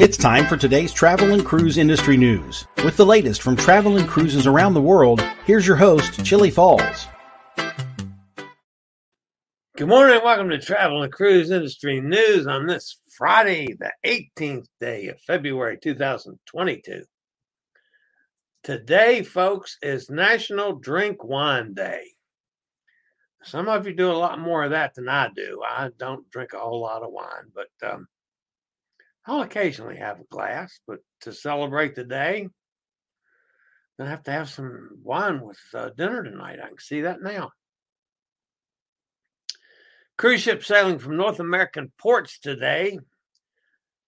It's time for today's travel and cruise industry news. With the latest from travel and cruises around the world, here's your host, Chillie Falls. Good morning. Welcome to Travel and Cruise Industry News on this Friday, the 18th day of February 2022. Today, folks, is National Drink Wine Day. Some of you do a lot more of that than I do. I don't drink a whole lot of wine, but um, I'll occasionally have a glass, but to celebrate the day, I have to have some wine with uh, dinner tonight. I can see that now. Cruise ship sailing from North American ports today.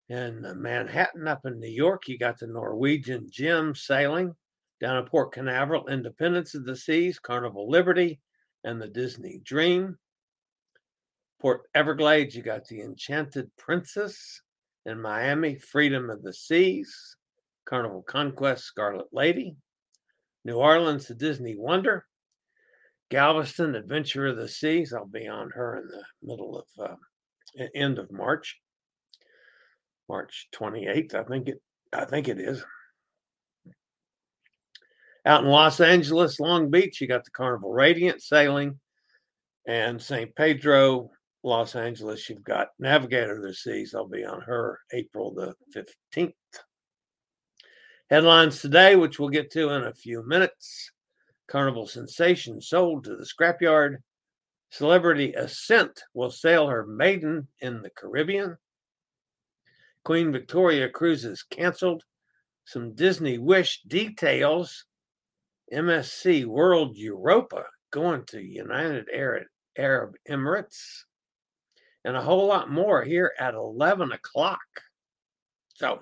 In Manhattan, up in New York, you got the Norwegian Gem sailing down at Port Canaveral, Independence of the Seas, Carnival Liberty, and the Disney Dream. Port Everglades, you got the Enchanted Princess in Miami, Freedom of the Seas, Carnival Conquest, Scarlet Lady, New Orleans, the Disney Wonder, Galveston, Adventure of the Seas. I'll be on her in the middle of uh, end of March, March 28th. I think it. I think it is. Out in Los Angeles, Long Beach, you got the Carnival Radiance sailing, and St. Pedro, Los Angeles, you've got Navigator of the Seas. I'll be on her April the 15th. Headlines today, which we'll get to in a few minutes. Carnival sensation sold to the scrapyard. Celebrity Ascent will sail her maiden in the Caribbean. Queen Victoria cruises canceled. Some Disney Wish details. MSC World Europa going to United Arab Emirates and a whole lot more here at 11 o'clock. So,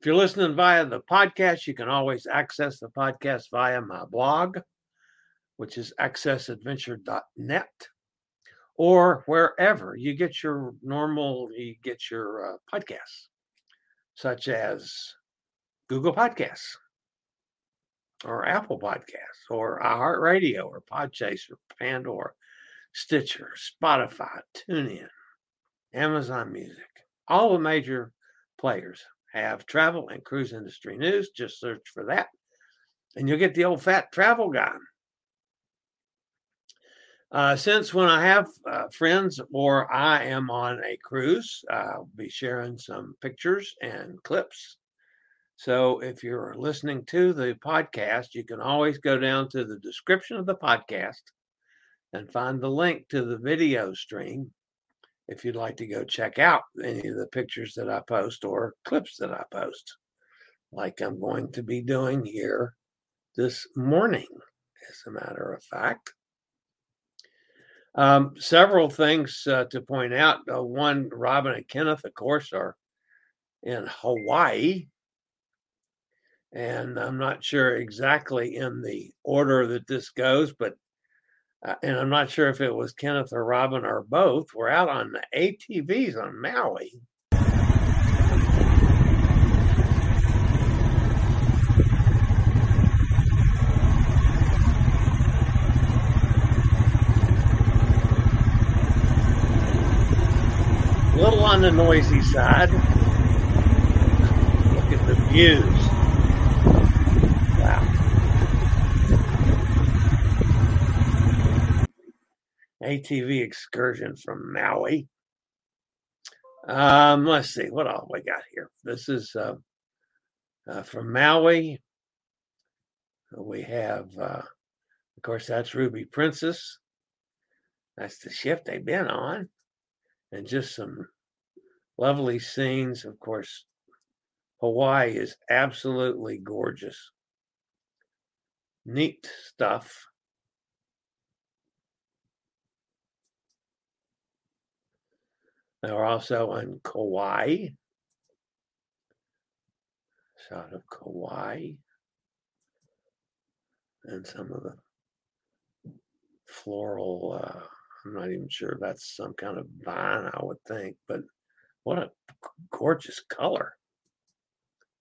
if you're listening via the podcast, you can always access the podcast via my blog, which is accessadventure.net, or wherever you get your normal, you get your uh, podcasts, such as Google Podcasts, or Apple Podcasts, or iHeartRadio, or Podchaser, Pandora Stitcher, Spotify, TuneIn, Amazon Music. All the major players have travel and cruise industry news. Just search for that, and you'll get the old fat travel guy. Uh, since when I have uh, friends or I am on a cruise, I'll be sharing some pictures and clips. So if you're listening to the podcast, you can always go down to the description of the podcast and find the link to the video stream if you'd like to go check out any of the pictures that I post or clips that I post, like I'm going to be doing here this morning, as a matter of fact. Um, several things uh, to point out. Uh, one, Robin and Kenneth, of course, are in Hawaii. And I'm not sure exactly in the order that this goes, but uh, and I'm not sure if it was Kenneth or Robin or both, were out on the ATVs on Maui. A little on the noisy side. Look at the views. ATV excursion from Maui. Um, let's see what all we got here. This is uh, uh, from Maui. We have, uh, of course, that's Ruby Princess. That's the ship they've been on, and just some lovely scenes. Of course, Hawaii is absolutely gorgeous. Neat stuff. They were also on Kauai. Shot of Kauai. And some of the floral, uh, I'm not even sure that's some kind of vine, I would think, but what a gorgeous color.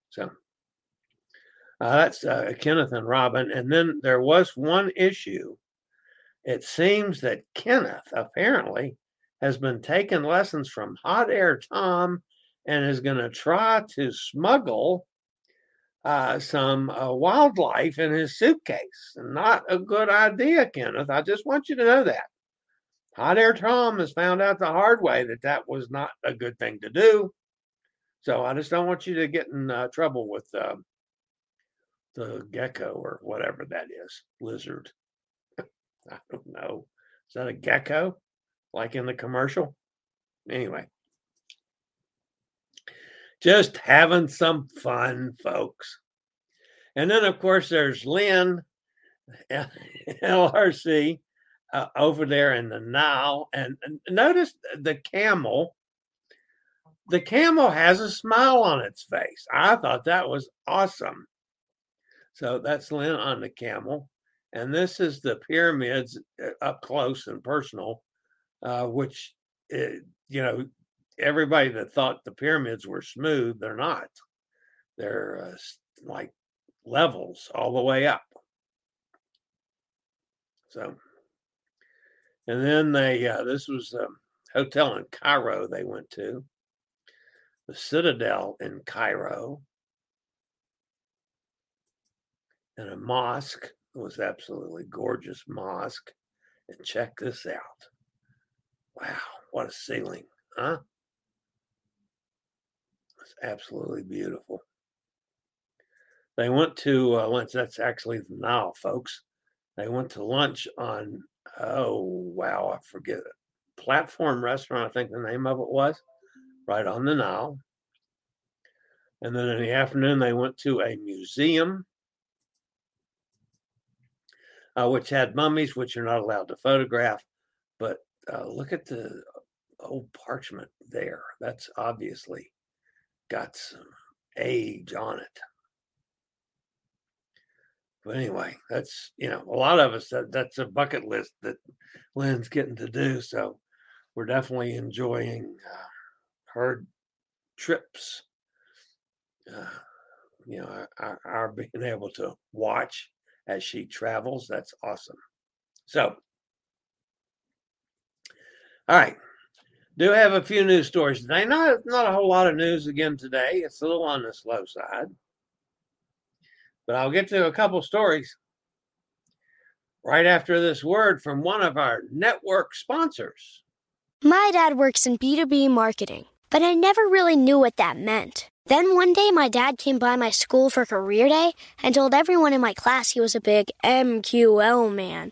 So uh, that's uh, Kenneth and Robin. And then there was one issue. It seems that Kenneth apparently has been taking lessons from Hot Air Tom and is going to try to smuggle uh, some uh, wildlife in his suitcase. Not a good idea, Kenneth. I just want you to know that. Hot Air Tom has found out the hard way that that was not a good thing to do. So I just don't want you to get in uh, trouble with uh, the gecko or whatever that is, lizard. I don't know. Is that a gecko? Like in the commercial. Anyway, just having some fun, folks. And then, of course, there's Lynn, LRC, uh, over there in the Nile. And, and notice the camel. The camel has a smile on its face. I thought that was awesome. So that's Lynn on the camel. And this is the pyramids uh, up close and personal uh, which uh, you know everybody that thought the pyramids were smooth, they're not. They're uh, like levels all the way up. So, and then they uh, this was a hotel in Cairo they went to, the Citadel in Cairo, and a mosque. It was absolutely gorgeous mosque. And check this out. Wow, what a ceiling, huh? It's absolutely beautiful. They went to uh, lunch. That's actually the Nile, folks. They went to lunch on, oh, wow, I forget it. Platform Restaurant, I think the name of it was, right on the Nile. And then in the afternoon, they went to a museum, uh, which had mummies, which you're not allowed to photograph. But uh, look at the old parchment there. That's obviously got some age on it. But anyway, that's you know a lot of us that that's a bucket list that Lynn's getting to do. So we're definitely enjoying uh, her trips. Uh, you know, our, our being able to watch as she travels. That's awesome. So all right. Do have a few news stories today. Not not a whole lot of news again today. It's a little on the slow side. But I'll get to a couple stories right after this word from one of our network sponsors. My dad works in B2B marketing, but I never really knew what that meant. Then one day, my dad came by my school for career day and told everyone in my class he was a big MQL man.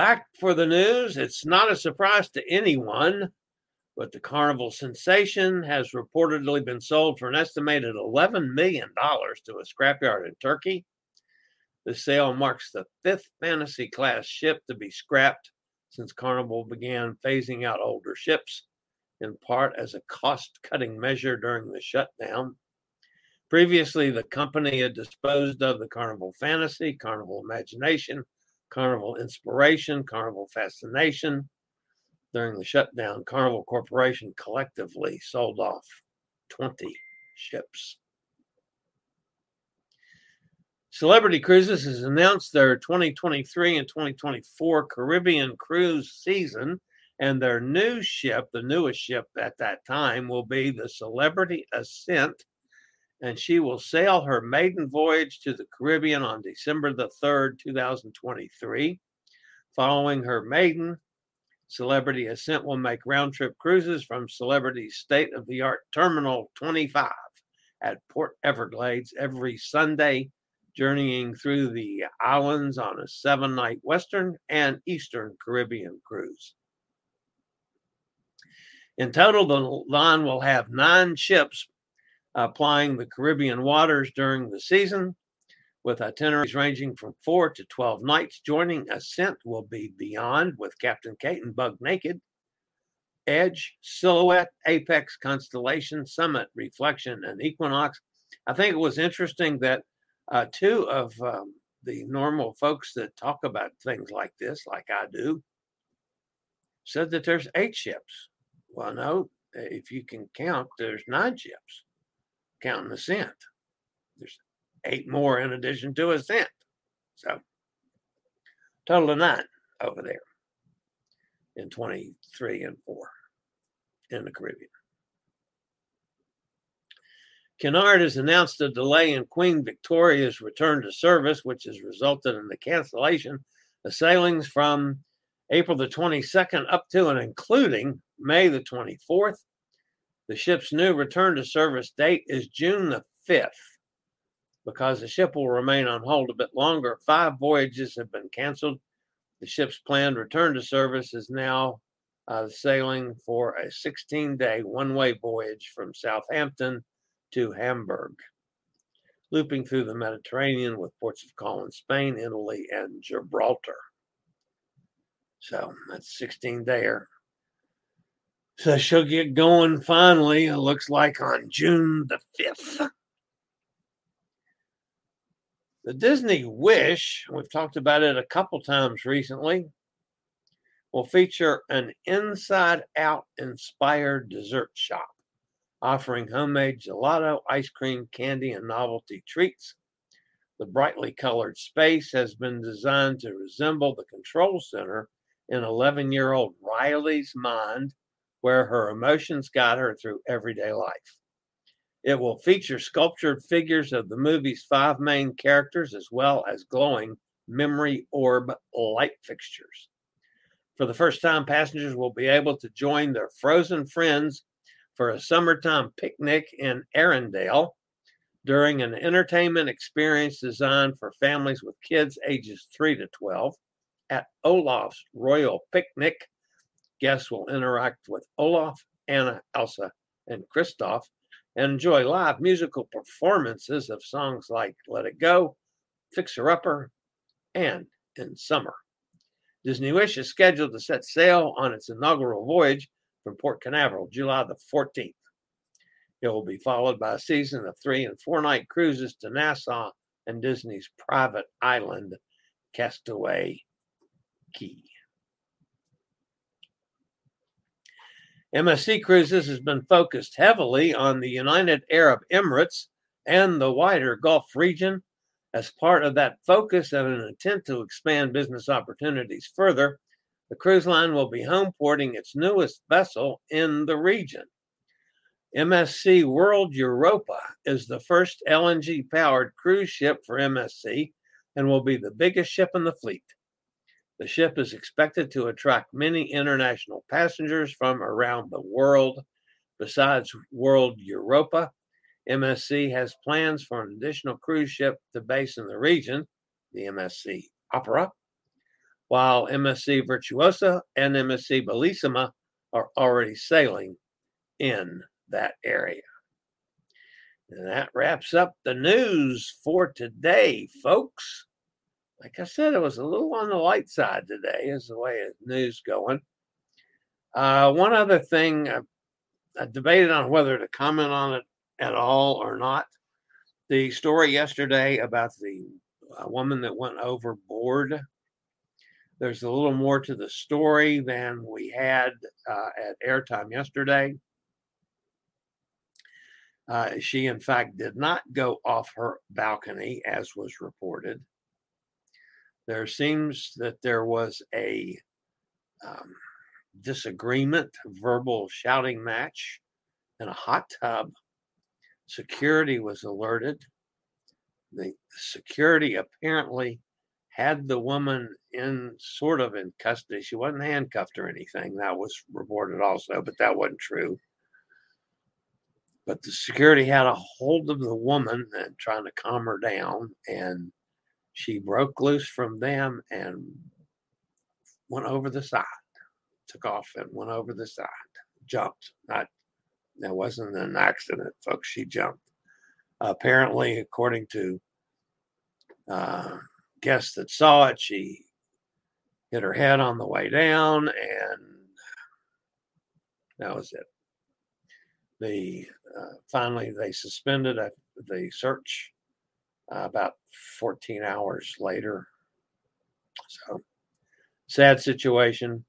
Back for the news. It's not a surprise to anyone, but the Carnival sensation has reportedly been sold for an estimated $11 million to a scrapyard in Turkey. The sale marks the fifth fantasy class ship to be scrapped since Carnival began phasing out older ships, in part as a cost cutting measure during the shutdown. Previously, the company had disposed of the Carnival Fantasy, Carnival Imagination, Carnival Inspiration, Carnival Fascination. During the shutdown, Carnival Corporation collectively sold off 20 ships. Celebrity Cruises has announced their 2023 and 2024 Caribbean cruise season, and their new ship, the newest ship at that time, will be the Celebrity Ascent and she will sail her maiden voyage to the Caribbean on December the 3rd, 2023. Following her maiden, Celebrity Ascent will make round trip cruises from Celebrity's state of the art Terminal 25 at Port Everglades every Sunday, journeying through the islands on a seven night Western and Eastern Caribbean cruise. In total, the line will have nine ships applying the Caribbean waters during the season, with itineraries ranging from four to 12 nights. Joining Ascent will be Beyond with Captain Kate and Bug Naked, Edge, Silhouette, Apex, Constellation, Summit, Reflection, and Equinox. I think it was interesting that uh, two of um, the normal folks that talk about things like this, like I do, said that there's eight ships. Well, no, if you can count, there's nine ships counting Ascent. There's eight more in addition to Ascent. So total of nine over there in 23 and 4 in the Caribbean. Cunard has announced a delay in Queen Victoria's return to service, which has resulted in the cancellation of sailings from April the 22nd up to and including May the 24th. The ship's new return to service date is June the 5th. Because the ship will remain on hold a bit longer, five voyages have been canceled. The ship's planned return to service is now uh, sailing for a 16 day one way voyage from Southampton to Hamburg, looping through the Mediterranean with ports of call in Spain, Italy, and Gibraltar. So that's 16 there. So she'll get going finally, it looks like on June the 5th. The Disney Wish, we've talked about it a couple times recently, will feature an inside out inspired dessert shop offering homemade gelato, ice cream, candy, and novelty treats. The brightly colored space has been designed to resemble the control center in 11 year old Riley's mind where her emotions guide her through everyday life. It will feature sculptured figures of the movie's five main characters as well as glowing memory orb light fixtures. For the first time, passengers will be able to join their frozen friends for a summertime picnic in Arendelle during an entertainment experience designed for families with kids ages 3 to 12 at Olaf's Royal Picnic Guests will interact with Olaf, Anna, Elsa, and Kristoff and enjoy live musical performances of songs like Let It Go, Fixer Upper, and In Summer. Disney Wish is scheduled to set sail on its inaugural voyage from Port Canaveral July the 14th. It will be followed by a season of three and four night cruises to Nassau and Disney's private island, Castaway Cay. MSC Cruises has been focused heavily on the United Arab Emirates and the wider Gulf region, As part of that focus and an intent to expand business opportunities further, the cruise line will be home porting its newest vessel in the region. MSC World Europa is the first LNG powered cruise ship for MSC and will be the biggest ship in the fleet. The ship is expected to attract many international passengers from around the world. Besides World Europa, MSC has plans for an additional cruise ship to base in the region, the MSC Opera, while MSC Virtuosa and MSC Bellissima are already sailing in that area. And that wraps up the news for today, folks. Like I said, it was a little on the light side today, is the way the news going. Uh, one other thing, I, I debated on whether to comment on it at all or not. The story yesterday about the uh, woman that went overboard. There's a little more to the story than we had uh, at airtime yesterday. Uh, she, in fact, did not go off her balcony, as was reported. There seems that there was a um, disagreement, verbal shouting match in a hot tub Security was alerted. The security apparently had the woman in sort of in custody. She wasn't handcuffed or anything. That was reported also, but that wasn't true. But the security had a hold of the woman and trying to calm her down, and she broke loose from them and went over the side, took off and went over the side, jumped, not that wasn't an accident, folks. She jumped. apparently, according to uh, guests that saw it, she hit her head on the way down, and that was it. The uh, finally they suspended a, the search uh, about 14 hours later. So sad situation,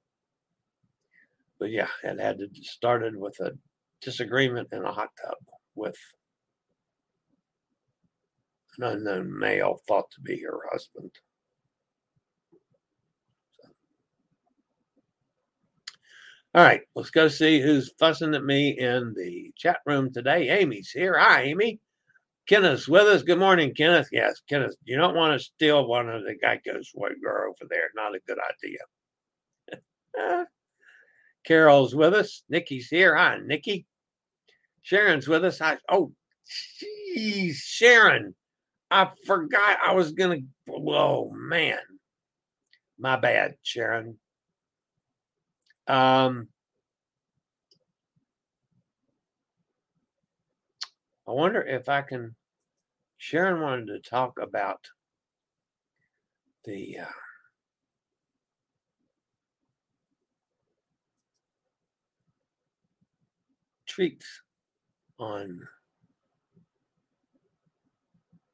but yeah, it had to started with a disagreement in a hot tub with an unknown male thought to be her husband. So. All right, let's go see who's fussing at me in the chat room today. Amy's here. Hi, Amy. Kenneth's with us. Good morning, Kenneth. Yes, Kenneth, you don't want to steal one of the Geico's white girl over there. Not a good idea. Carol's with us. Nikki's here. Hi, Nikki. Sharon's with us. I, oh, geez, Sharon. I forgot I was going to. Whoa, man. My bad, Sharon. Um, I wonder if I can. Sharon wanted to talk about the. Uh, treats on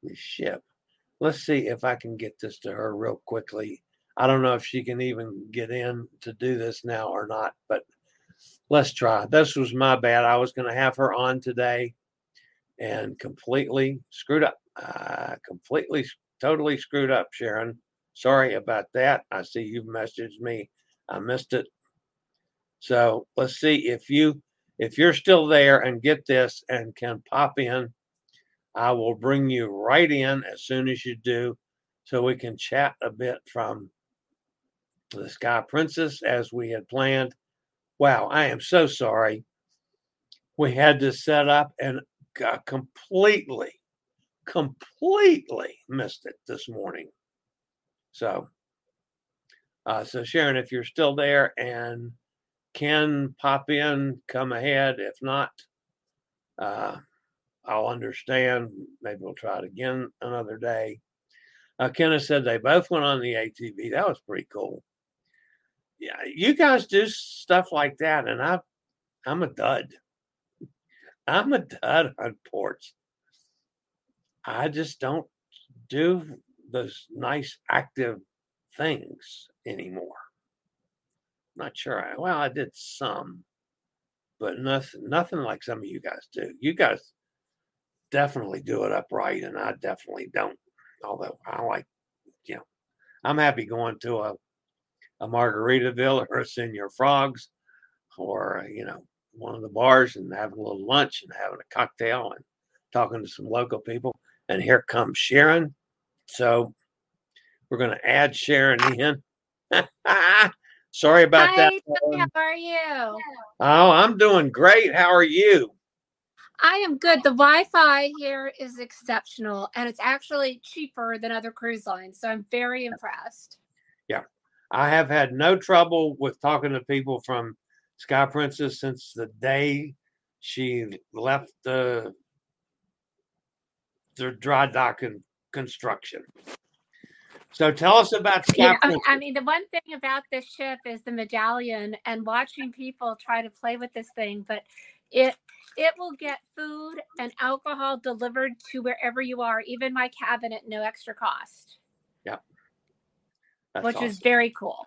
the ship. Let's see if I can get this to her real quickly. I don't know if she can even get in to do this now or not, but let's try. This was my bad. I was going to have her on today and completely screwed up. Uh, completely, totally screwed up, Sharon. Sorry about that. I see you've messaged me. I missed it. So let's see if you if you're still there and get this and can pop in, I will bring you right in as soon as you do so we can chat a bit from the Sky Princess as we had planned. Wow, I am so sorry. We had to set up and got completely, completely missed it this morning. So, uh, so Sharon, if you're still there and can pop in, come ahead. If not, uh, I'll understand. Maybe we'll try it again another day. Uh, Kenneth said they both went on the ATV. That was pretty cool. Yeah, you guys do stuff like that, and I, I'm a dud. I'm a dud on ports. I just don't do those nice active things anymore. Not sure. I, well, I did some, but nothing, nothing like some of you guys do. You guys definitely do it upright, and I definitely don't. Although I like, you know, I'm happy going to a a Margaritaville or a Señor Frogs or, you know, one of the bars and having a little lunch and having a cocktail and talking to some local people. And here comes Sharon. So we're going to add Sharon in. Sorry about Hi, that. Um, How are you? Oh, I'm doing great. How are you? I am good. The Wi-Fi here is exceptional, and it's actually cheaper than other cruise lines. So I'm very impressed. Yeah, I have had no trouble with talking to people from Sky Princess since the day she left the the dry dock and construction. So tell us about Sky Yeah, Princess. I mean, the one thing about this ship is the medallion, and watching people try to play with this thing. But it it will get food and alcohol delivered to wherever you are, even my cabin at no extra cost, That's which awesome. is very cool.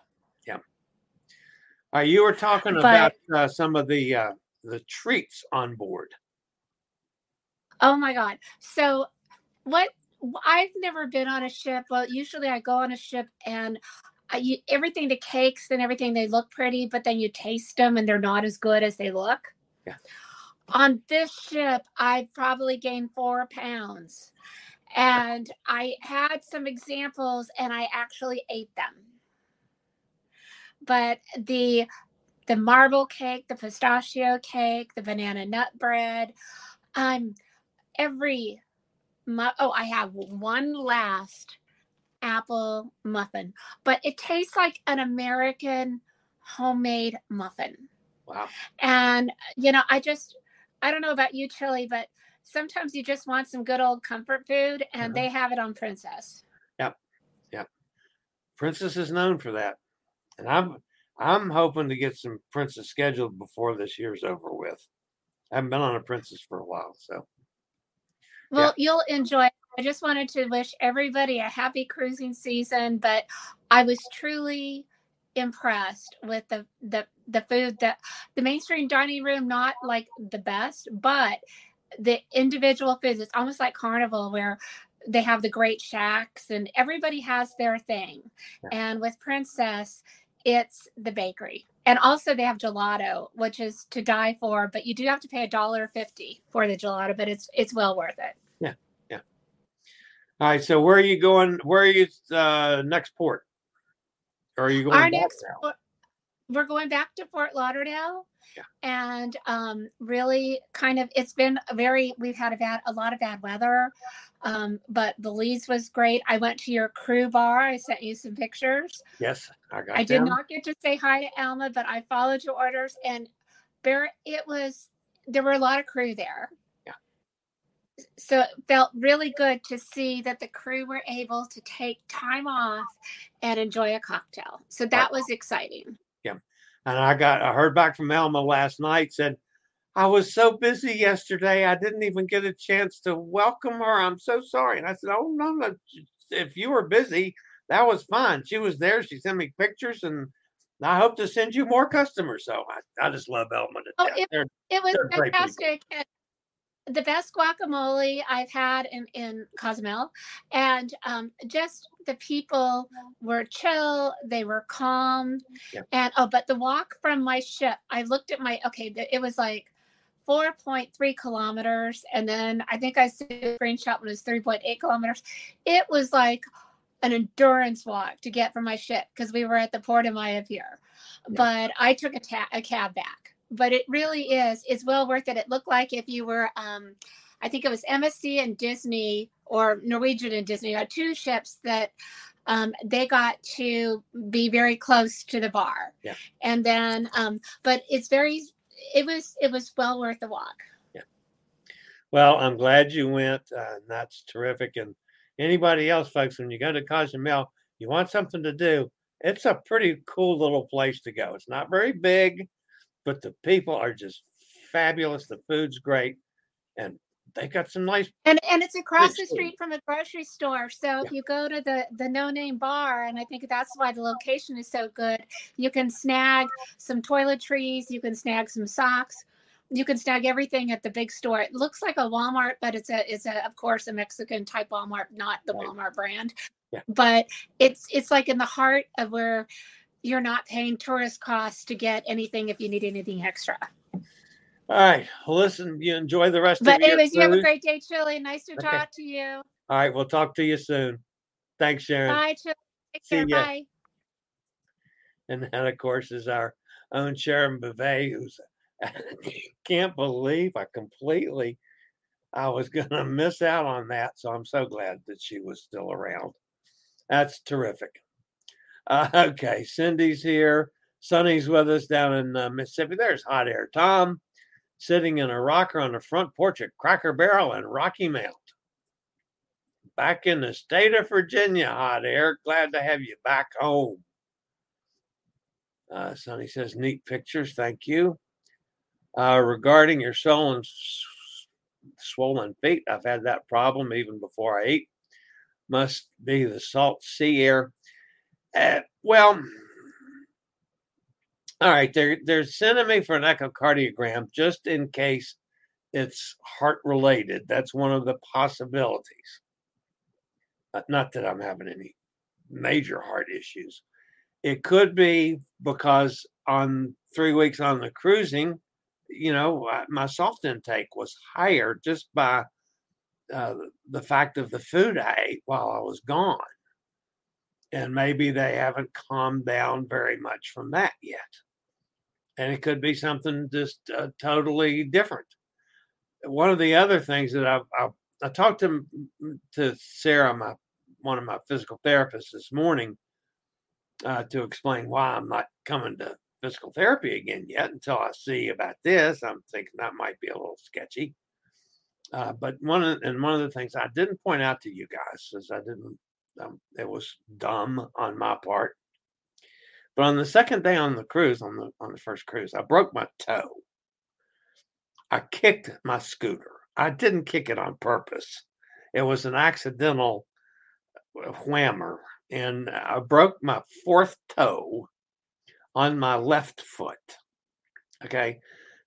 Uh, you were talking But- about uh, some of the uh, the treats on board. Oh my god. So what I've never been on a ship. Well, usually I go on a ship and I, you, everything the cakes and everything they look pretty, but then you taste them and they're not as good as they look. Yeah. On this ship, I probably gained 4 pounds. And I had some examples and I actually ate them. But the the marble cake, the pistachio cake, the banana nut bread, um every mu- oh i have one last apple muffin but it tastes like an american homemade muffin Wow. and you know i just i don't know about you Chillie but sometimes you just want some good old comfort food and Mhm. they have it on princess Yep, yep. Princess is known for that, and I'm I'm hoping to get some Princess scheduled before this year's over with. I haven't been on a Princess for a while, so. Well you'll enjoy i just wanted to wish everybody a happy cruising season but i was truly impressed with the the the food that the mainstream dining room not like the best but the individual foods. It's almost like carnival where they have the great shacks and everybody has their thing. Yeah. and with princess it's the bakery and also they have gelato which is to die for but you do have to pay a dollar fifty for the gelato but it's it's well worth it Yeah, yeah. all right. So where are you going? Where are you uh, next port? Or are you going? our next port- we're going back to fort lauderdale Yeah. and um really kind of it's been a very we've had a bad a lot of bad weather um but belize was great. I went to your crew bar. I sent you some pictures. Yes, I got. i did not get to say hi to alma but i followed your orders and there it was there were a lot of crew there. Yeah. so it felt really good to see that the crew were able to take time off and enjoy a cocktail. So that was exciting And I got. I heard back from Elma last night. Said I was so busy yesterday. I didn't even get a chance to welcome her. I'm so sorry. And I said, Oh no, no. If you were busy, that was fine. She was there. She sent me pictures, and I hope to send you more customers. So I, I just love Elma to Oh, death. They're- It was They're great people. fantastic. The best guacamole I've had in, in Cozumel. And um, just the people were chill, they were calm. Yeah. And oh, but the walk from my ship, I looked at my, okay, it was like 4.3 kilometers. And then I think I see a screenshot when it was 3.8 kilometers. It was like an endurance walk to get from my ship because we were at the Port of Maya Pier. Yeah. But I took a, ta- a cab back. But it really is, it's well worth it. It looked like if you were, um, I think it was MSC and Disney or Norwegian and Disney, are two ships that um, they got to be very close to the bar. Yeah. And then, um, but it's very, it was, it was well worth the walk. Yeah. Well, I'm glad you went. Uh, that's terrific. And anybody else, folks, when you go to Cozumel, you want something to do. It's a pretty cool little place to go. It's not very big, but the people are just fabulous. The food's great, and they got some nice. And and it's across the street from a grocery store. So if you go to the the no name bar, and I think that's why the location is so good, you can snag some toiletries, you can snag some socks. you can snag everything at the big store. It looks like a Walmart, but it's a it's a of course a Mexican type Walmart, not the right. Walmart brand. Yeah. But it's it's like in the heart of where you're not paying tourist costs to get anything if you need anything extra. All right. Well, listen, you enjoy the rest but of your anyways, you have a great day, Chillie. Nice to okay. talk to you. All right. We'll talk to you soon. Thanks, Sharon. Bye, Chillie. Take care. Bye. And that, of course, is our own Sharon Bouvet, who's can't believe I completely I was gonna miss out on that. So I'm so glad that she was still around. That's terrific. Uh, okay, Cindy's here. Sonny's with us down in uh, Mississippi. There's Hot Air Tom sitting in a rocker on the front porch at Cracker Barrel in Rocky Mount. Back in the state of Virginia, Hot Air. Glad to have you back home. Uh, Sonny says, neat pictures. Thank you. Uh, regarding your swollen, swollen feet, I've had that problem even before I ate. Must be the salt sea air. Uh, well, all right, they're they're sending me for an echocardiogram just in case it's heart related. That's one of the possibilities. Uh, not that I'm having any major heart issues. It could be because on three weeks on the cruising, you know, my salt intake was higher just by uh, the fact of the food I ate while I was gone. And maybe they haven't calmed down very much from that yet. And it could be something just uh, totally different. One of the other things that I've, I've I talked to to Sarah, my one of my physical therapists this morning, uh, to explain why I'm not coming to physical therapy again yet until I see about this. I'm thinking that might be a little sketchy. Uh, but one of and one of the things I didn't point out to you guys is I didn't. Um, it was dumb on my part. But on the second day on the cruise, on the on the first cruise, I broke my toe. I kicked my scooter. I didn't kick it on purpose. It was an accidental uh, whammer, and I broke my fourth toe on my left foot. Okay.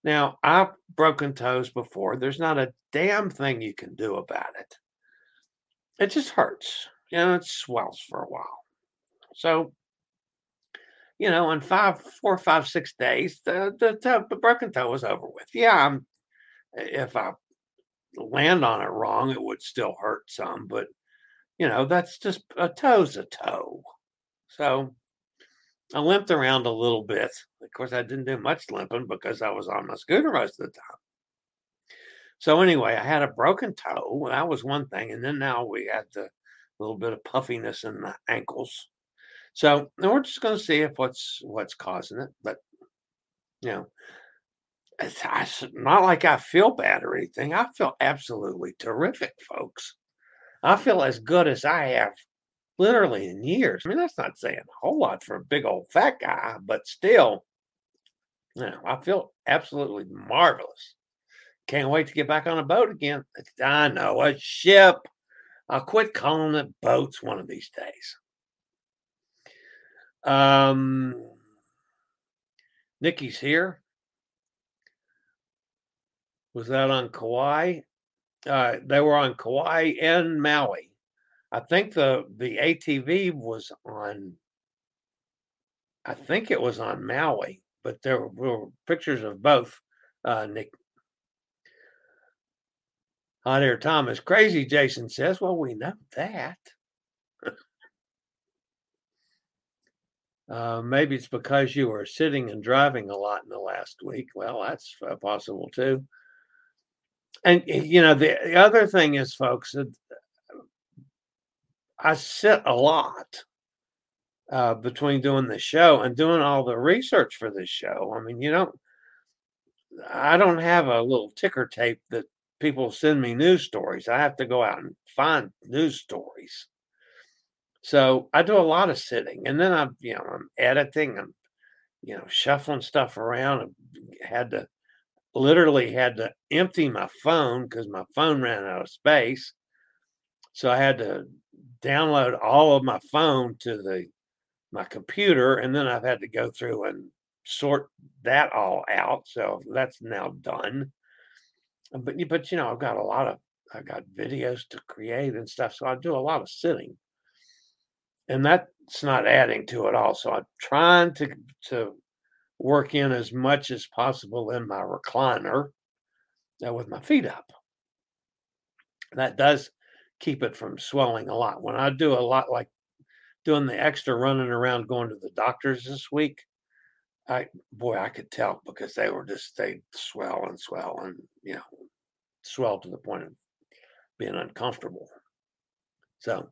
Now, I've broken toes before. There's not a damn thing you can do about it. It just hurts. Know, it swells for a while. So, you know, in five, four, five, six days, the the, toe, the broken toe was over with. Yeah, I'm, if I land on it wrong, it would still hurt some, but you know, that's just a toe's a toe. So I limped around a little bit. Of course, I didn't do much limping because I was on my scooter most of the time. So anyway, I had a broken toe. That was one thing, and then now we had the little bit of puffiness in the ankles. So we're just going to see if what's what's causing it. But you know, it's, it's not like I feel bad or anything. I feel absolutely terrific, folks. I feel as good as I have literally in years. I mean, that's not saying a whole lot for a big old fat guy, but still, you know, I feel absolutely marvelous. Can't wait to get back on a boat again. I know, a ship. I'll quit calling it boats one of these days. Um, Nikki's here. Was that on Kauai? Uh, they were on Kauai and Maui. I think the the ATV was on. I think it was on Maui, but there were pictures of both. Uh, Nick Hot Air Thomas crazy. Jason says, "Well, we know that." uh, maybe it's because you were sitting and driving a lot in the last week. Well, that's uh, possible too. And you know, the, the other thing is, folks, I sit a lot uh, between doing the show and doing all the research for this show. I mean, you know, I don't have a little ticker tape that people send me news stories. I have to go out and find news stories. So I do a lot of sitting, and then I'm, you know, I'm editing, I'm, you know, shuffling stuff around. I had to literally had to empty my phone because my phone ran out of space. So I had to download all of my phone to the my computer, and then I've had to go through and sort that all out. So that's now done. But but you know, I've got a lot of I got videos to create and stuff. So I do a lot of sitting. And that's not adding to it all. So I'm trying to to work in as much as possible in my recliner uh, with my feet up. That does keep it from swelling a lot. When I do a lot like doing the extra running around going to the doctors this week, I boy, I could tell because they were just they swell and swell and you know swell to the point of being uncomfortable. So,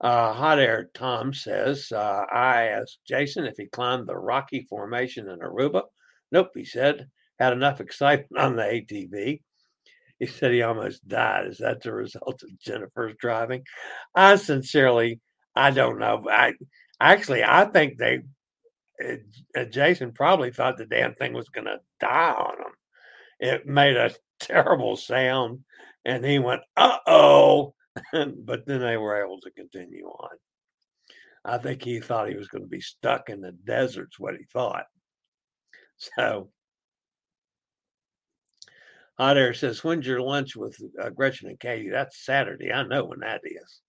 uh, hot air Tom says, uh, I asked Jason if he climbed the Rocky Formation in Aruba. Nope, he said. Had enough excitement on the ATV. He said he almost died. Is that the result of Jennifer's driving? I sincerely, I don't know. I actually, I think they, uh, Jason probably thought the damn thing was going to die on him. It made a terrible sound, and he went, "Uh oh," but then they were able to continue on. I think he thought he was going to be stuck in the desert's what he thought. So Hot Air says, When's your lunch with uh, Gretchen and Katie? That's Saturday. I know when that is.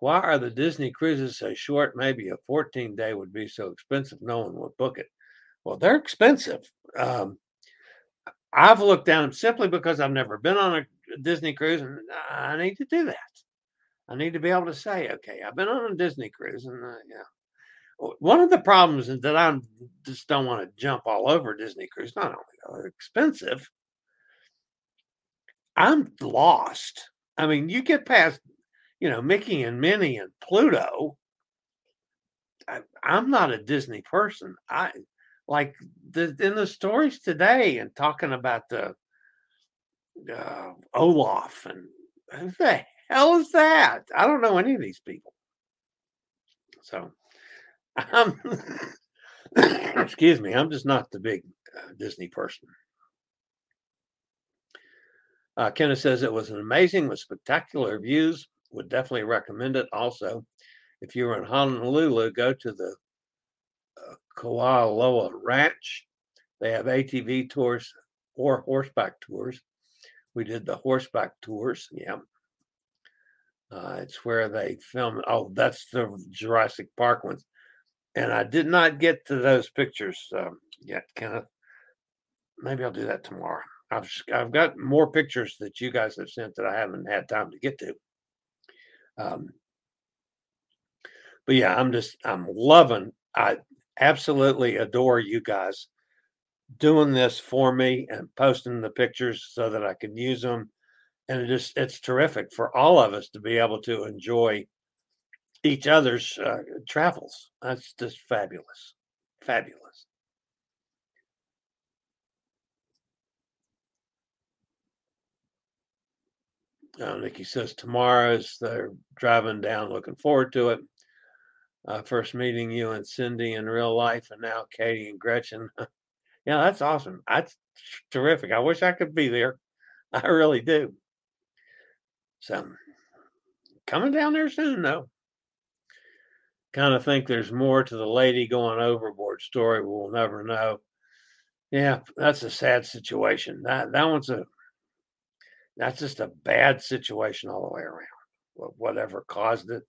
Why are the Disney cruises so short? Maybe a 14 day would be so expensive. No one would book it. Well, they're expensive. Um, I've looked down simply because I've never been on a Disney cruise and I need to do that. I need to be able to say, okay, I've been on a Disney cruise and uh, yeah. One of the problems is that I just don't want to jump all over Disney cruise. Not only are they expensive, I'm lost. I mean, you get past, you know, Mickey and Minnie and Pluto. I, am not a Disney person. I like the, in the stories today and talking about the uh, Olaf and who the hell is that? I don't know any of these people. So, I'm, excuse me, I'm just not the big uh, Disney person. Uh, Kenneth says it was an amazing with spectacular views. Would definitely recommend it. Also, if you're in Honolulu, go to the uh, Kualoa Ranch. They have ATV tours or horseback tours. We did the horseback tours. Yeah. Uh, it's where they film. Oh, that's the Jurassic Park ones. And I did not get to those pictures um, yet, Kenneth. Maybe I'll do that tomorrow. I've I've got more pictures that you guys have sent that I haven't had time to get to. Um, but yeah, I'm just I'm loving. I absolutely adore you guys doing this for me and posting the pictures so that I can use them. And it just it's terrific for all of us to be able to enjoy each other's uh, travels. That's just fabulous, fabulous. Uh, Nikki says tomorrow is they're driving down, looking forward to it. Uh, first meeting you and Cindy in real life, and now Katie and Gretchen. yeah, that's awesome. That's terrific. I wish I could be there. I really do. So, coming down there soon, though. Kind of think there's more to the lady going overboard story. We'll never know. Yeah, that's a sad situation. That that one's a that's just a bad situation all the way around. Whatever caused it,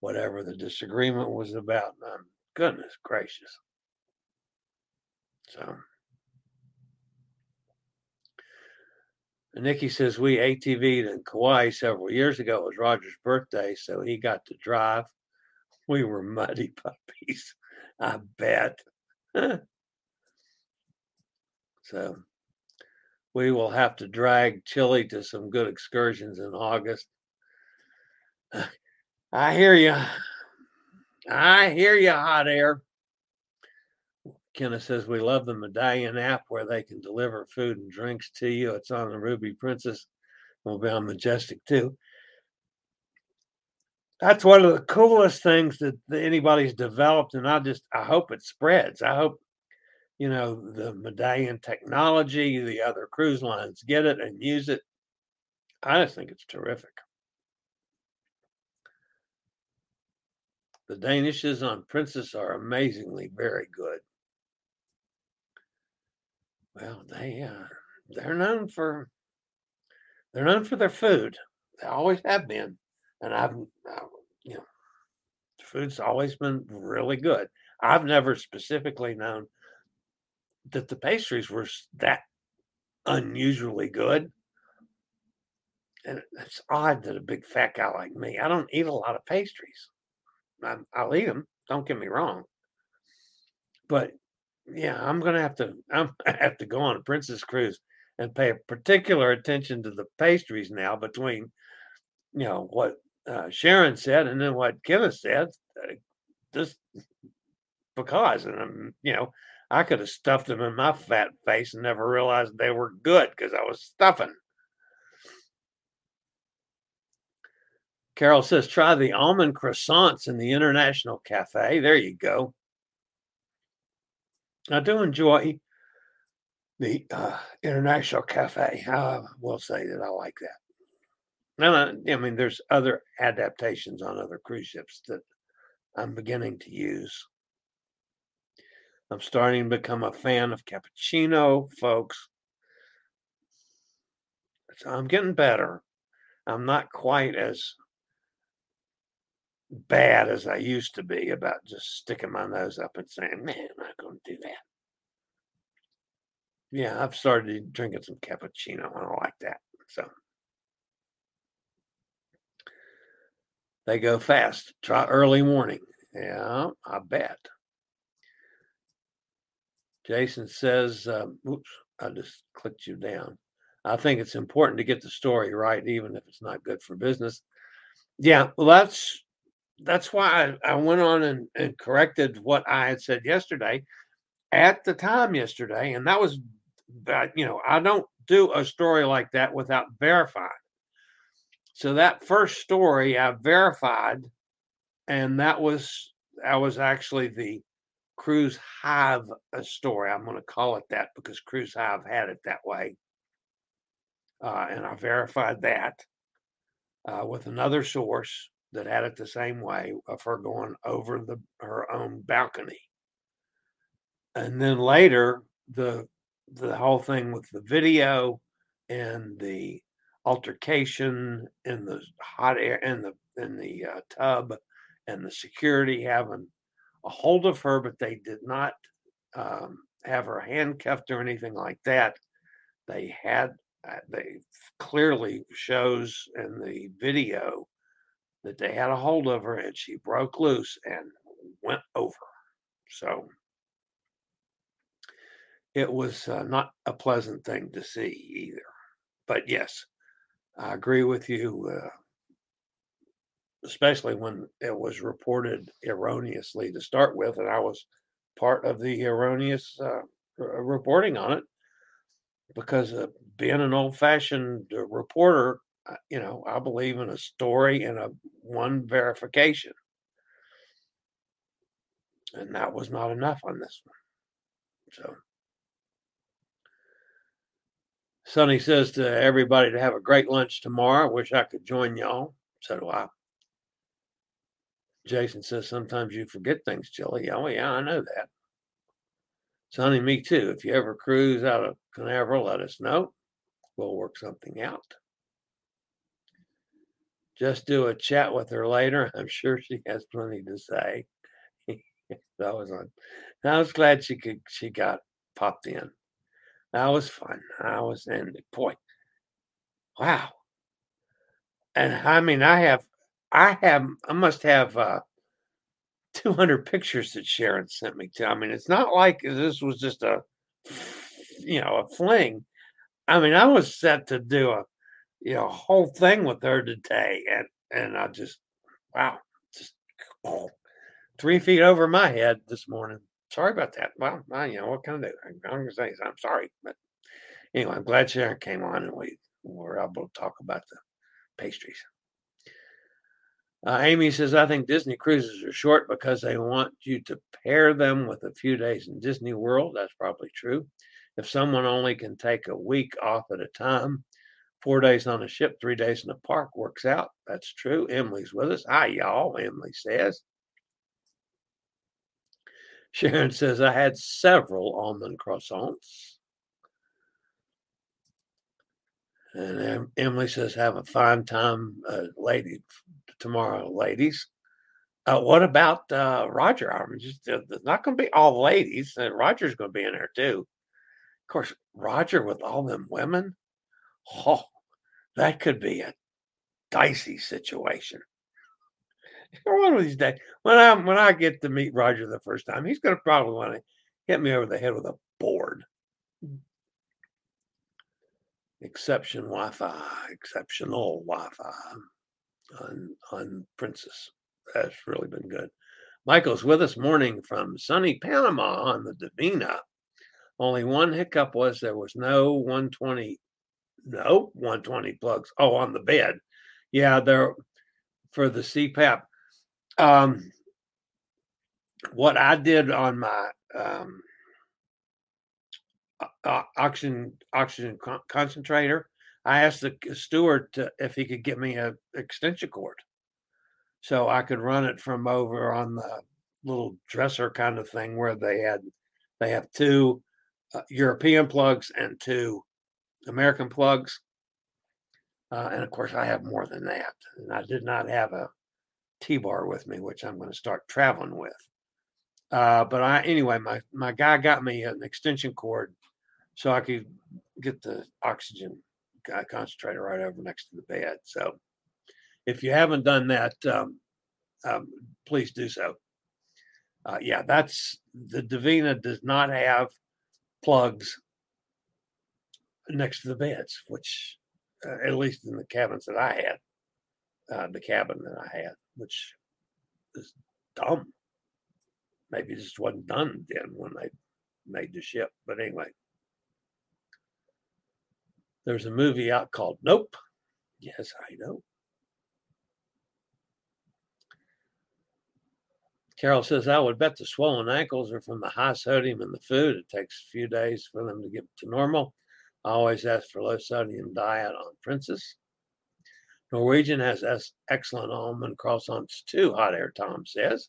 whatever the disagreement was about. Um, goodness gracious. So, Nikki says we ATV'd in Kauai several years ago. It was Roger's birthday, so he got to drive. We were muddy puppies, I bet. so, we will have to drag Chillie to some good excursions in August. I hear you. I hear you, hot air. Kenneth says we love the Medallion app where they can deliver food and drinks to you. It's on the Ruby Princess. We'll be on Majestic too. That's one of the coolest things that anybody's developed, and I just I hope it spreads. I hope you know, the medallion technology, the other cruise lines get it and use it. I just think it's terrific. The Danishes on Princess are amazingly very good. Well, they uh, they're known for they're known for their food. They always have been, and I've uh, you know food's always been really good. I've never specifically known that the pastries were that unusually good. And it's odd that a big fat guy like me, I don't eat a lot of pastries. I, I'll eat them. Don't get me wrong. But yeah, I'm gonna have to. I'm gonna have to go on a princess cruise and pay particular attention to the pastries now. Between you know what uh, Sharon said and then what Kenneth said, uh, just because, and I'm you know I could have stuffed them in my fat face and never realized they were good because I was stuffing. Carol says, try the almond croissants in the International Cafe. There you go. I do enjoy the uh, International Cafe. I will say that I like that. And I, I mean, there's other adaptations on other cruise ships that I'm beginning to use. I'm starting to become a fan of cappuccino, folks. So I'm getting better. I'm not quite as bad as I used to be about just sticking my nose up and saying, man, I'm not going to do that. Yeah, I've started drinking some cappuccino. And I don't like that. So they go fast. Try early morning. Yeah, I bet. Jason says, um, oops, I just clicked you down. I think it's important to get the story right, even if it's not good for business. Yeah, well, that's that's why I, I went on and, and corrected what I had said yesterday at the time yesterday, and that was that you know I don't do a story like that without verifying. So that first story I verified, and that was I was actually the Cruise Hive a story. I'm going to call it that because Cruise Hive had it that way, uh, and I verified that uh, with another source that had it the same way of her going over the her own balcony. And then later, the the whole thing with the video and the altercation in the hot air in the in the uh, tub and the security having a hold of her, but they did not um, have her handcuffed or anything like that. They had uh, they clearly shows in the video that they had a hold of her and she broke loose and went over. So it was uh, not a pleasant thing to see either. But yes, I agree with you, uh, especially when it was reported erroneously to start with, and I was part of the erroneous uh, reporting on it because being an old fashioned uh, reporter, you know, I believe in a story and a one verification. And that was not enough on this one. So Sonny says to everybody to have a great lunch tomorrow. I wish I could join y'all. So do I. Jason says sometimes you forget things, Chillie. Oh, yeah, I know that. Sonny, me too. If you ever cruise out of Canaveral, let us know. We'll work something out. Just do a chat with her later. I'm sure she has plenty to say. that was on. I was glad she could. She got popped in. That was fun. I was in boy. Wow. And I mean, I have, I have, I must have uh, 200 pictures that Sharon sent me to. I mean, it's not like this was just a, you know, a fling. I mean, I was set to do a, you know, whole thing with her today, and and I just, wow, just oh, three feet over my head this morning sorry about that. Well, I, you know, what can I do? I'm to say I'm sorry. But anyway, I'm glad Sharon came on and we were able to talk about the pastries. Uh, Amy says, I think Disney cruises are short because they want you to pair them with a few days in Disney World. That's probably true. If someone only can take a week off at a time, four days on a ship, three days in the park works out. That's true. Emily's with us. Hi, y'all. Emily says. Sharon says, I had several almond croissants. And Emily says, have a fine time, uh, lady, tomorrow, ladies. Uh, what about uh, Roger? I'm just uh, not going to be all ladies. Uh, Roger's going to be in there too. Of course, Roger with all them women. Oh, that could be a dicey situation. One of these days, when I when I get to meet Roger the first time, he's going to probably want to hit me over the head with a board. Exception Wi-Fi, exceptional Wi-Fi on on Princess. That's really been good. Michael's with us morning from sunny Panama on the Divina. Only one hiccup was there was no 120, no 120 plugs. Oh, on the bed. Yeah, there for the CPAP. Um, what I did on my um, uh, oxygen oxygen con- concentrator, I asked the steward to, if he could get me an extension cord, so I could run it from over on the little dresser kind of thing where they had they have two uh, European plugs and two American plugs, uh, and of course I have more than that, and I did not have a T-bar with me, which I'm going to start traveling with. Uh, but I anyway, my my guy got me an extension cord so I could get the oxygen concentrator right over next to the bed. So if you haven't done that, um, um, please do so. Uh, yeah, that's the Divina does not have plugs next to the beds, which uh, at least in the cabins that I had, uh, the cabin that I had which is dumb. Maybe this wasn't done then when they made the ship. But anyway, there's a movie out called Nope. Yes, I know. Carol says, I would bet the swollen ankles are from the high sodium in the food. It takes a few days for them to get to normal. I always ask for low sodium diet on Princess. Norwegian has excellent almond croissants too, Hot Air Tom says.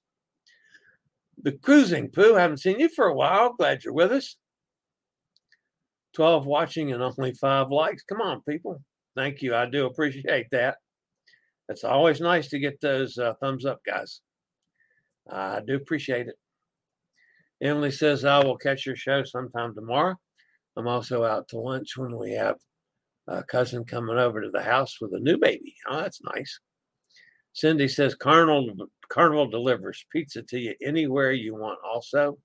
The cruising Pooh, haven't seen you for a while. Glad you're with us. 12 watching and only five likes. Come on, people. Thank you. I do appreciate that. It's always nice to get those uh, thumbs up, guys. I do appreciate it. Emily says, I will catch your show sometime tomorrow. I'm also out to lunch when we have a cousin coming over to the house with a new baby. Oh, that's nice. Cindy says Carnival Carnival delivers pizza to you anywhere you want. Also,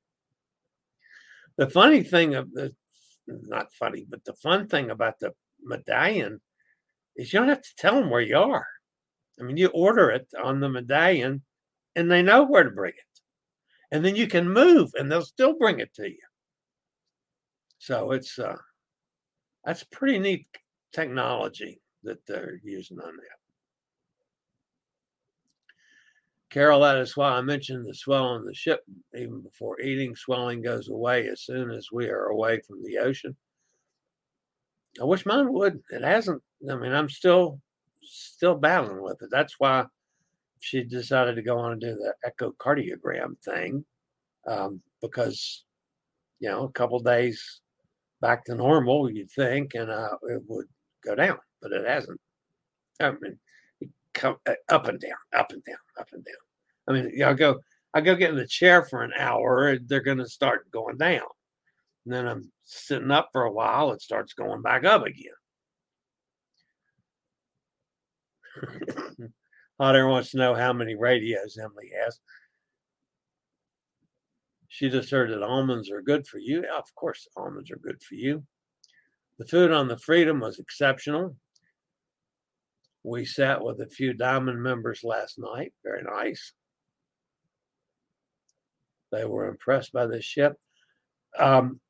the funny thing of the not funny, but the fun thing about the medallion is you don't have to tell them where you are. I mean, you order it on the medallion, and they know where to bring it, and then you can move, and they'll still bring it to you. So it's uh, that's pretty neat technology that they're using on that. Carol, that is why I mentioned the swell on the ship even before eating. Swelling goes away as soon as we are away from the ocean. I wish mine would. It hasn't. I mean, I'm still still battling with it. That's why she decided to go on and do the echocardiogram thing um, because you know a couple days back to normal, you'd think, and uh, it would go down, but it hasn't. I mean, come uh, up and down, up and down, up and down. I mean, I go, I go get in the chair for an hour, and they're going to start going down. And then I'm sitting up for a while, it starts going back up again. Otter wants to know how many radios Emily has. She just heard that almonds are good for you. Yeah, of course, almonds are good for you. The food on the Freedom was exceptional. We sat with a few Diamond members last night. Very nice. They were impressed by the ship. Um,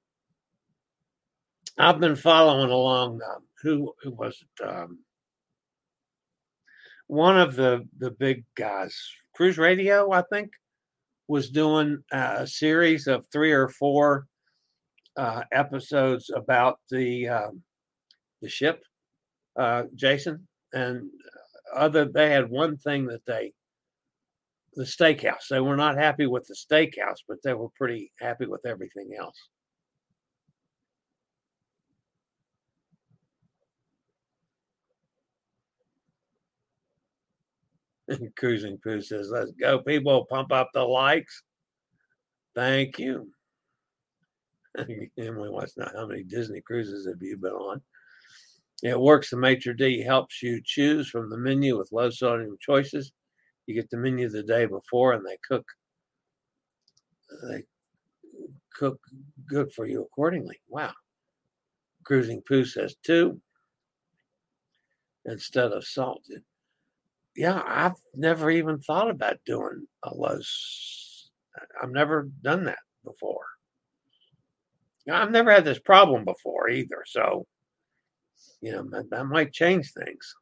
I've been following along. Um, who, who was it? Um, one of the the big guys, Cruise Radio, I think, was doing a series of three or four uh, episodes about the um, the ship, uh, Jason, and other. They had one thing that they the steakhouse. They were not happy with the steakhouse, but they were pretty happy with everything else. Cruising Pooh says, let's go, people, pump up the likes. Thank you. Emily wants to know how many Disney cruises have you been on? It works. The maitre d helps you choose from the menu with low sodium choices. You get the menu the day before, and they cook. They cook good for you accordingly. Wow. Cruising Pooh says two instead of salted. Yeah, I've never even thought about doing a low. I've never done that before. I've never had this problem before either. So, you know, that might change things.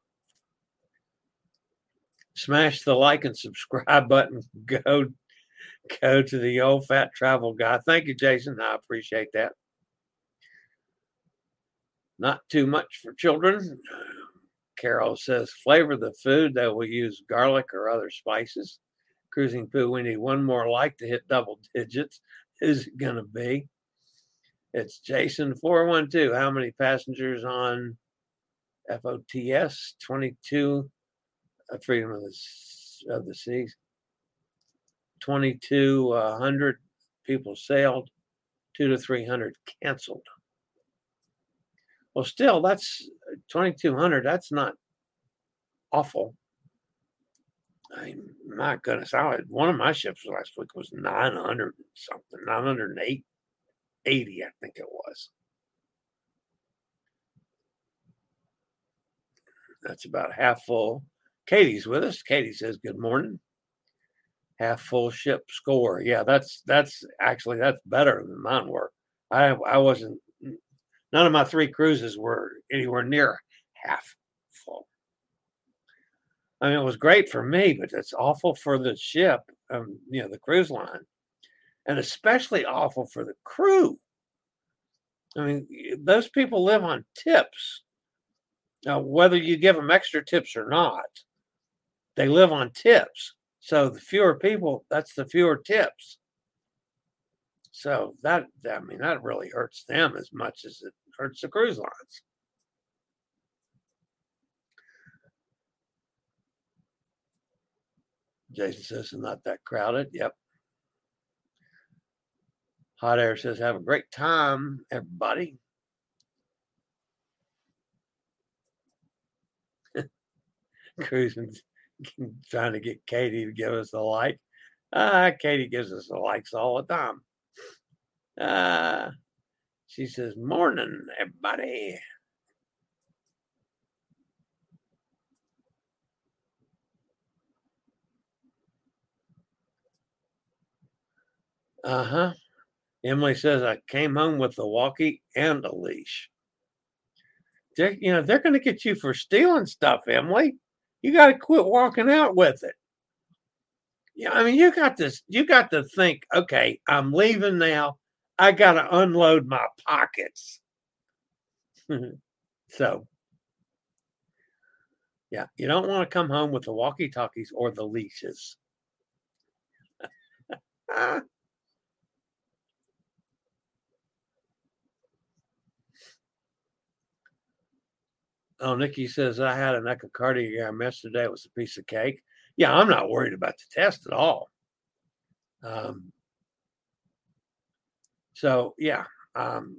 Smash the like and subscribe button. Go, go to the old fat travel guy. Thank you, Jason. I appreciate that. Not too much for children. Carol says, flavor the food that will use garlic or other spices. Cruising Pooh, we need one more like to hit double digits. Is it going to be? It's Jason 412. How many passengers on FOTS? 22 uh, Uh, freedom of the, of the Seas. 2,200 uh, people sailed, two to 300 canceled. Well, still, that's 2,200. That's not awful. I my goodness, I had, one of my ships last week was 900 something, 908 80, I think it was. That's about half full. Katie's with us. Katie says, Good morning. Half full ship score. Yeah, that's that's actually that's better than mine were. I I wasn't none of my three cruises were anywhere near half full. I mean, it was great for me, but it's awful for the ship, um, you know, the cruise line and especially awful for the crew. I mean, those people live on tips. Now, whether you give them extra tips or not, they live on tips. So the fewer people, that's the fewer tips. So that, I mean, that really hurts them as much as it hurts the cruise lines. Jason says, it's not that crowded. Yep. Hot Air says, have a great time, everybody. Cruising, trying to get Katie to give us a like. Ah, Katie gives us the likes all the time. Ah, she says, morning, everybody. Uh huh. Emily says, I came home with a walkie and a leash. They're, you know, they're going to get you for stealing stuff, Emily. You got to quit walking out with it. Yeah, I mean, you got this, you got to think, okay, I'm leaving now. I got to unload my pockets. so, yeah, you don't want to come home with the walkie talkies or the leashes. Oh, Nikki says I had an echocardiogram yesterday. It was a piece of cake. Yeah, I'm not worried about the test at all. Um, so yeah, um,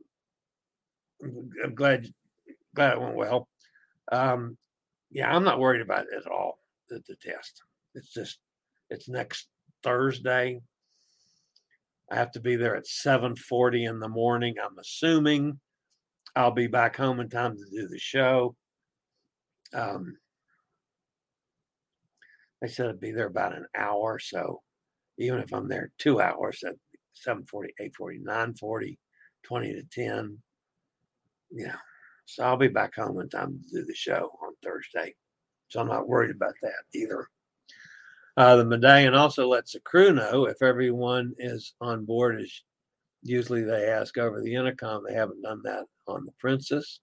I'm glad glad it went well. Um, yeah, I'm not worried about it at all. The, the test. It's just it's next Thursday. I have to be there at 7:40 in the morning. I'm assuming I'll be back home in time to do the show. Um, they said it'd be there about an hour. So even if I'm there two hours at 740, 840, 940, 20 to 10, yeah. So I'll be back home in time to do the show on Thursday. So I'm not worried about that either. Uh, the medallion also lets the crew know if everyone is on board. As usually they ask over the intercom. They haven't done that on the Princess.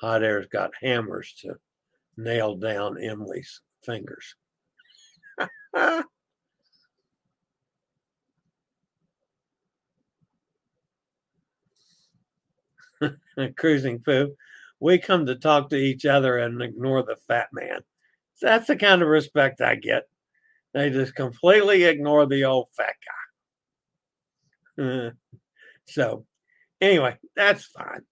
Hot Air's got hammers to nail down Emily's fingers. Cruising Pooh. We come to talk to each other and ignore the fat man. That's the kind of respect I get. They just completely ignore the old fat guy. so, anyway, that's fine.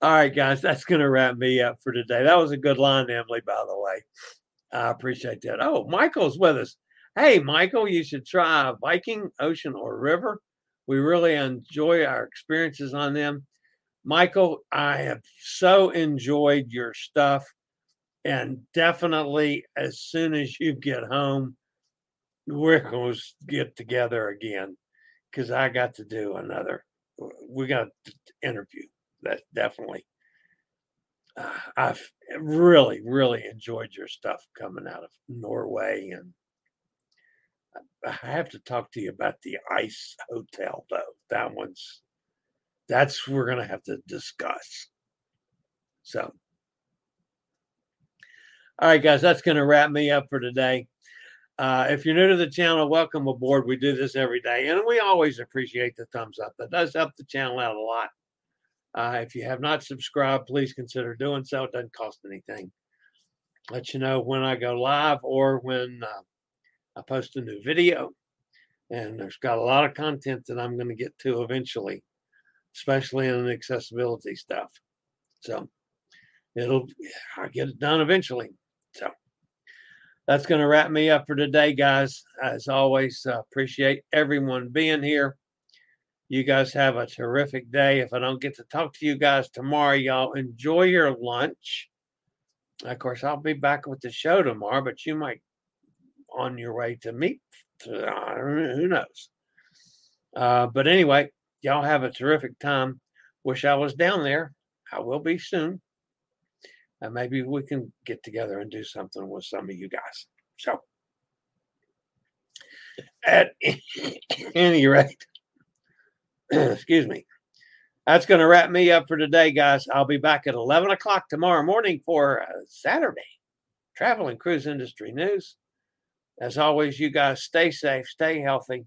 All right, guys, that's going to wrap me up for today. That was a good line, Emily, by the way. I appreciate that. Oh, Michael's with us. Hey, Michael, you should try Viking, Ocean, or River. We really enjoy our experiences on them. Michael, I have so enjoyed your stuff. And definitely, as soon as you get home, we're going to get together again because I got to do another. We got to interview. That definitely. Uh, I've really, really enjoyed your stuff coming out of Norway, and I have to talk to you about the ice hotel though. That one's that's we're gonna have to discuss. So all right, guys, that's to wrap me up for today. Uh, if you're new to the channel, welcome aboard. We do this every day, and we always appreciate the thumbs up. That does help the channel out a lot. Uh, if you have not subscribed, please consider doing so. It doesn't cost anything. Let you know when I go live or when uh, I post a new video. And there's got a lot of content that I'm going to get to eventually, especially in the accessibility stuff. So it'll, I'll get it done eventually. So that's going to wrap me up for today, guys. As always, uh, appreciate everyone being here. You guys have a terrific day. If I don't get to talk to you guys tomorrow, y'all enjoy your lunch. Of course, I'll be back with the show tomorrow, but you might on your way to meet. Who knows? Uh, but anyway, y'all have a terrific time. Wish I was down there. I will be soon and maybe we can get together and do something with some of you guys. So, at any rate, excuse me, that's going to wrap me up for today, guys. I'll be back at 11 o'clock tomorrow morning for Saturday travel and cruise industry news. As always, you guys stay safe, stay healthy.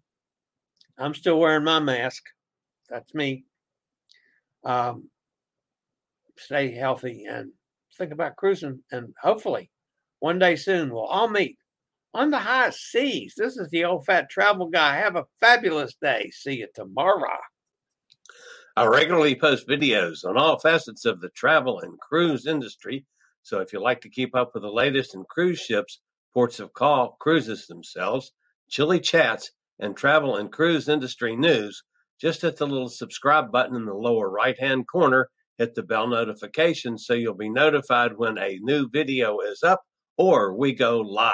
I'm still wearing my mask. That's me. Um, stay healthy and think about cruising, and hopefully one day soon we'll all meet on the high seas. This is the old fat travel guy. Have a fabulous day. See you tomorrow. I regularly post videos on all facets of the travel and cruise industry. So if you like to keep up with the latest in cruise ships, ports of call, cruises themselves, Chillie chats, and travel and cruise industry news, just hit the little subscribe button in the lower right hand corner hit the bell notification so you'll be notified when a new video is up or we go live.